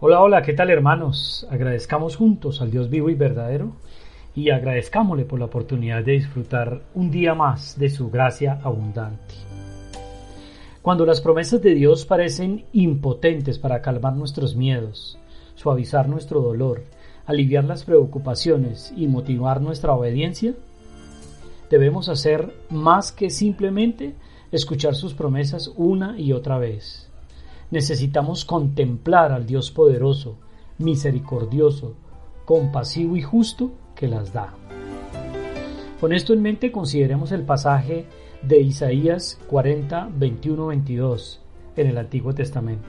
Hola, hola, ¿qué tal hermanos? Agradezcamos juntos al Dios vivo y verdadero y agradezcámosle por la oportunidad de disfrutar un día más de su gracia abundante. Cuando las promesas de Dios parecen impotentes para calmar nuestros miedos, suavizar nuestro dolor, aliviar las preocupaciones y motivar nuestra obediencia, debemos hacer más que simplemente escuchar sus promesas una y otra vez necesitamos contemplar al Dios poderoso, misericordioso, compasivo y justo que las da. Con esto en mente consideremos el pasaje de Isaías 40, 21, 22 en el Antiguo Testamento.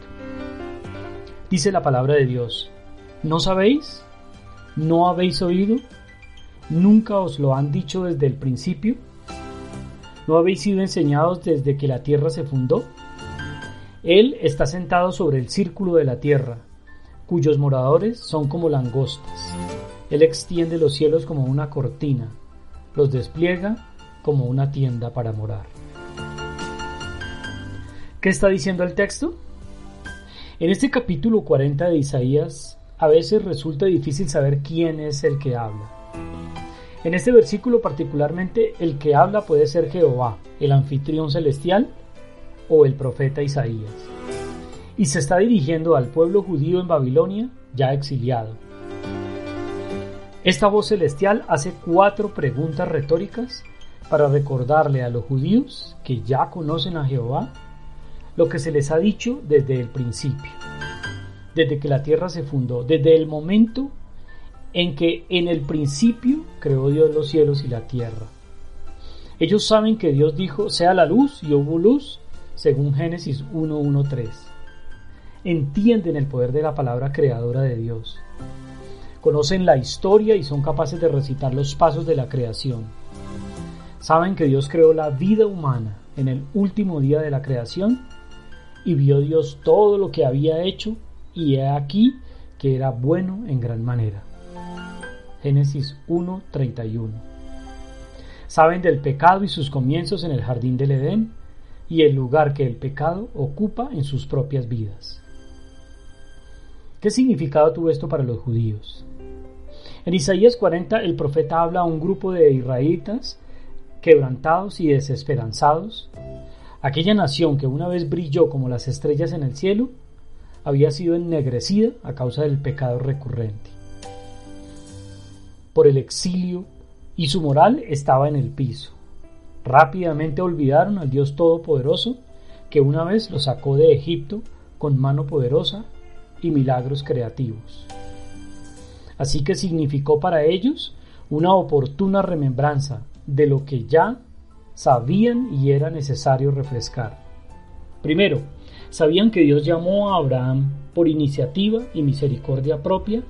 Dice la palabra de Dios, ¿no sabéis? ¿No habéis oído? ¿Nunca os lo han dicho desde el principio? ¿No habéis sido enseñados desde que la tierra se fundó? Él está sentado sobre el círculo de la tierra, cuyos moradores son como langostas. Él extiende los cielos como una cortina, los despliega como una tienda para morar. ¿Qué está diciendo el texto? En este capítulo 40 de Isaías, a veces resulta difícil saber quién es el que habla. En este versículo particularmente, el que habla puede ser Jehová, el anfitrión celestial, o el profeta Isaías. Y se está dirigiendo al pueblo judío en Babilonia, ya exiliado. Esta voz celestial hace cuatro preguntas retóricas para recordarle a los judíos que ya conocen a Jehová lo que se les ha dicho desde el principio, desde que la tierra se fundó, desde el momento en que en el principio creó Dios los cielos y la tierra. Ellos saben que Dios dijo, sea la luz y hubo luz, según Génesis 1.1.3. Entienden el poder de la palabra creadora de Dios. Conocen la historia y son capaces de recitar los pasos de la creación. Saben que Dios creó la vida humana en el último día de la creación y vio Dios todo lo que había hecho y he aquí que era bueno en gran manera. Génesis 1.31. Saben del pecado y sus comienzos en el jardín del Edén y el lugar que el pecado ocupa en sus propias vidas. ¿Qué significado tuvo esto para los judíos? En Isaías 40 el profeta habla a un grupo de israelitas quebrantados y desesperanzados. Aquella nación que una vez brilló como las estrellas en el cielo, había sido ennegrecida a causa del pecado recurrente. Por el exilio y su moral estaba en el piso. Rápidamente olvidaron al Dios Todopoderoso que una vez los sacó de Egipto con mano poderosa y milagros creativos. Así que significó para ellos una oportuna remembranza de lo que ya sabían y era necesario refrescar. Primero, sabían que Dios llamó a Abraham por iniciativa y misericordia propia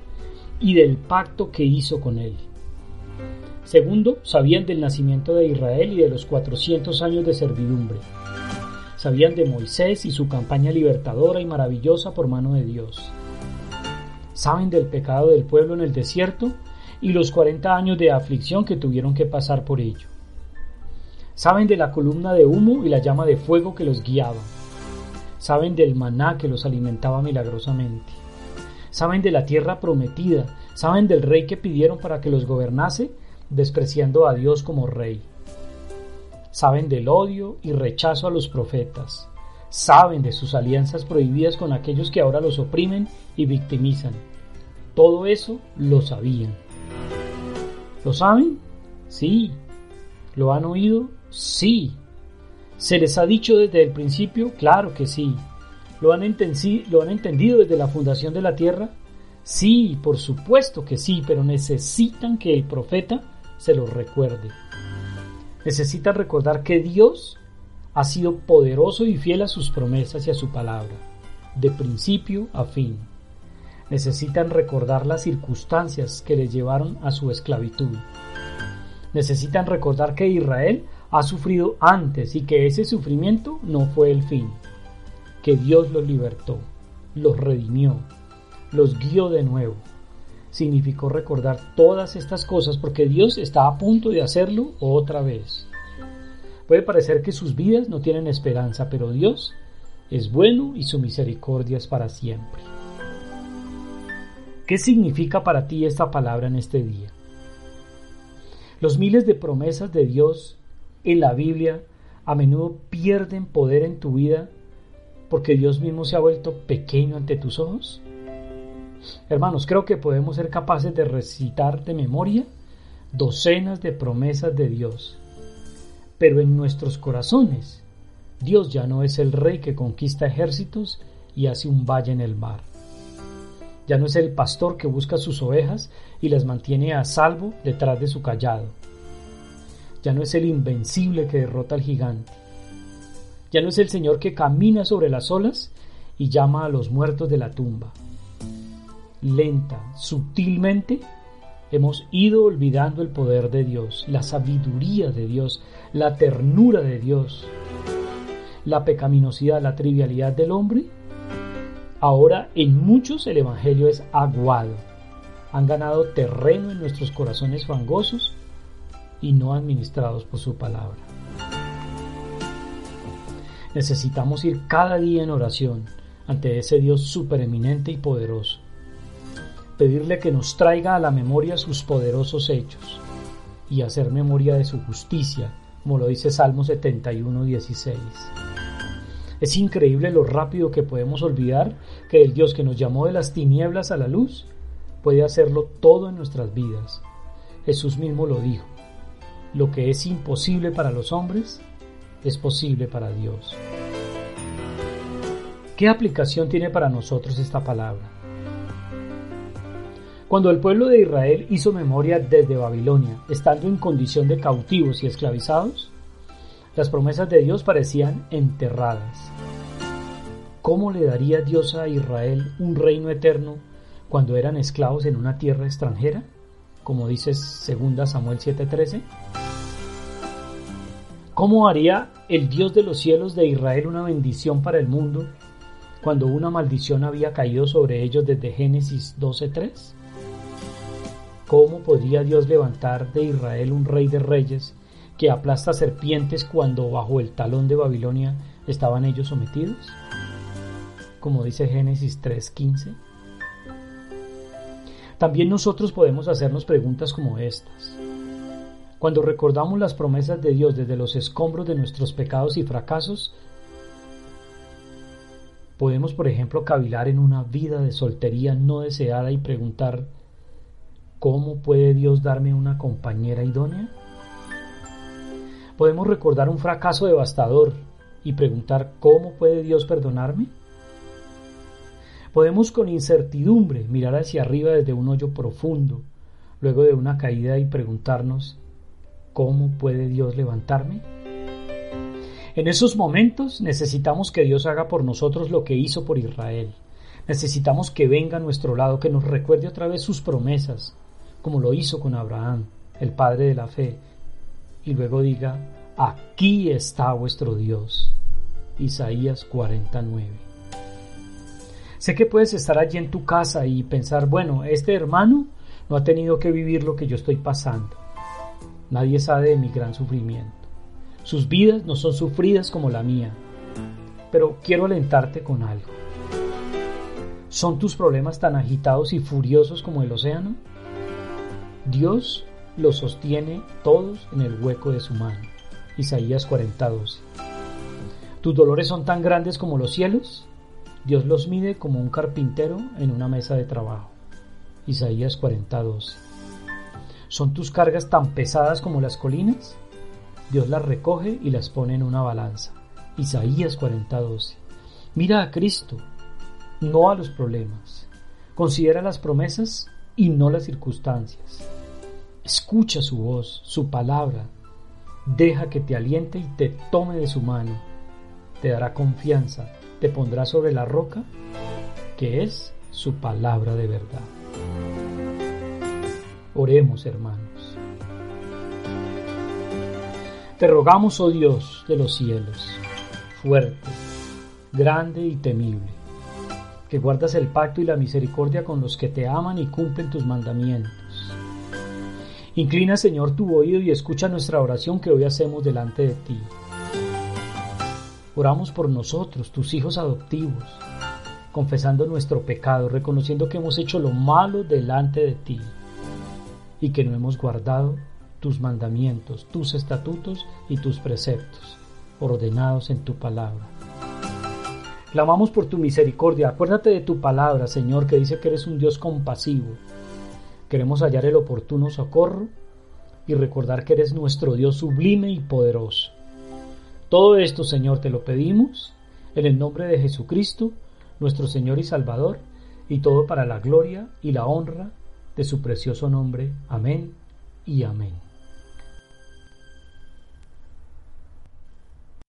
y del pacto que hizo con él. Segundo, sabían del nacimiento de Israel y de los 400 años de servidumbre. Sabían de Moisés y su campaña libertadora y maravillosa por mano de Dios. Saben del pecado del pueblo en el desierto y los 40 años de aflicción que tuvieron que pasar por ello. Saben de la columna de humo y la llama de fuego que los guiaba. Saben del maná que los alimentaba milagrosamente. Saben de la tierra prometida. Saben del rey que pidieron para que los gobernase despreciando a Dios como rey. Saben del odio y rechazo a los profetas. Saben de sus alianzas prohibidas con aquellos que ahora los oprimen y victimizan. Todo eso lo sabían. ¿Lo saben? Sí. ¿Lo han oído? Sí. ¿Se les ha dicho desde el principio? Claro que sí. ¿Lo han, ¿Lo han entendido desde la fundación de la tierra? Sí, por supuesto que sí, pero necesitan que el profeta se los recuerde. Necesitan recordar que Dios ha sido poderoso y fiel a sus promesas y a su palabra, de principio a fin. Necesitan recordar las circunstancias que les llevaron a su esclavitud. Necesitan recordar que Israel ha sufrido antes y que ese sufrimiento no fue el fin, que Dios los libertó, los redimió, los guió de nuevo significó recordar todas estas cosas porque Dios está a punto de hacerlo otra vez. Puede parecer que sus vidas no tienen esperanza, pero Dios es bueno y su misericordia es para siempre. ¿Qué significa para ti esta palabra en este día? Los miles de promesas de Dios en la Biblia a menudo pierden poder en tu vida porque Dios mismo se ha vuelto pequeño ante tus ojos. Hermanos, creo que podemos ser capaces de recitar de memoria docenas de promesas de Dios, pero en nuestros corazones Dios ya no es el rey que conquista ejércitos y hace un valle en el mar. Ya no es el pastor que busca sus ovejas y las mantiene a salvo detrás de su callado. Ya no es el invencible que derrota al gigante. Ya no es el Señor que camina sobre las olas y llama a los muertos de la tumba. Lenta, sutilmente, hemos ido olvidando el poder de Dios, la sabiduría de Dios, la ternura de Dios, la pecaminosidad, la trivialidad del hombre. Ahora en muchos el Evangelio es aguado. Han ganado terreno en nuestros corazones fangosos y no administrados por su palabra. Necesitamos ir cada día en oración ante ese Dios supereminente y poderoso. Pedirle que nos traiga a la memoria sus poderosos hechos y hacer memoria de su justicia, como lo dice Salmo 71, 16. Es increíble lo rápido que podemos olvidar que el Dios que nos llamó de las tinieblas a la luz puede hacerlo todo en nuestras vidas. Jesús mismo lo dijo. Lo que es imposible para los hombres es posible para Dios. ¿Qué aplicación tiene para nosotros esta palabra? Cuando el pueblo de Israel hizo memoria desde Babilonia, estando en condición de cautivos y esclavizados, las promesas de Dios parecían enterradas. ¿Cómo le daría Dios a Israel un reino eterno cuando eran esclavos en una tierra extranjera? Como dice 2 Samuel 7:13. ¿Cómo haría el Dios de los cielos de Israel una bendición para el mundo cuando una maldición había caído sobre ellos desde Génesis 12.3? ¿Cómo podría Dios levantar de Israel un rey de reyes que aplasta serpientes cuando bajo el talón de Babilonia estaban ellos sometidos? Como dice Génesis 3.15. También nosotros podemos hacernos preguntas como estas. Cuando recordamos las promesas de Dios desde los escombros de nuestros pecados y fracasos, podemos, por ejemplo, cavilar en una vida de soltería no deseada y preguntar, ¿cómo puede Dios darme una compañera idónea? Podemos recordar un fracaso devastador y preguntar, ¿cómo puede Dios perdonarme? Podemos con incertidumbre mirar hacia arriba desde un hoyo profundo, luego de una caída y preguntarnos, ¿Cómo puede Dios levantarme? En esos momentos necesitamos que Dios haga por nosotros lo que hizo por Israel. Necesitamos que venga a nuestro lado, que nos recuerde otra vez sus promesas, como lo hizo con Abraham, el padre de la fe, y luego diga, aquí está vuestro Dios. Isaías 49. Sé que puedes estar allí en tu casa y pensar, bueno, este hermano no ha tenido que vivir lo que yo estoy pasando. Nadie sabe de mi gran sufrimiento. Sus vidas no son sufridas como la mía. Pero quiero alentarte con algo. ¿Son tus problemas tan agitados y furiosos como el océano? Dios los sostiene todos en el hueco de su mano. Isaías 42. ¿Tus dolores son tan grandes como los cielos? Dios los mide como un carpintero en una mesa de trabajo. Isaías 42. ¿Son tus cargas tan pesadas como las colinas? Dios las recoge y las pone en una balanza. Isaías 40:12. Mira a Cristo, no a los problemas. Considera las promesas y no las circunstancias. Escucha su voz, su palabra. Deja que te aliente y te tome de su mano. Te dará confianza, te pondrá sobre la roca, que es su palabra de verdad. Oremos, hermanos. Te rogamos, oh Dios de los cielos, fuerte, grande y temible, que guardas el pacto y la misericordia con los que te aman y cumplen tus mandamientos. Inclina, Señor, tu oído y escucha nuestra oración que hoy hacemos delante de ti. Oramos por nosotros, tus hijos adoptivos, confesando nuestro pecado, reconociendo que hemos hecho lo malo delante de ti y que no hemos guardado tus mandamientos, tus estatutos y tus preceptos, ordenados en tu palabra. Clamamos por tu misericordia. Acuérdate de tu palabra, Señor, que dice que eres un Dios compasivo. Queremos hallar el oportuno socorro y recordar que eres nuestro Dios sublime y poderoso. Todo esto, Señor, te lo pedimos en el nombre de Jesucristo, nuestro Señor y Salvador, y todo para la gloria y la honra de su precioso nombre. Amén y amén.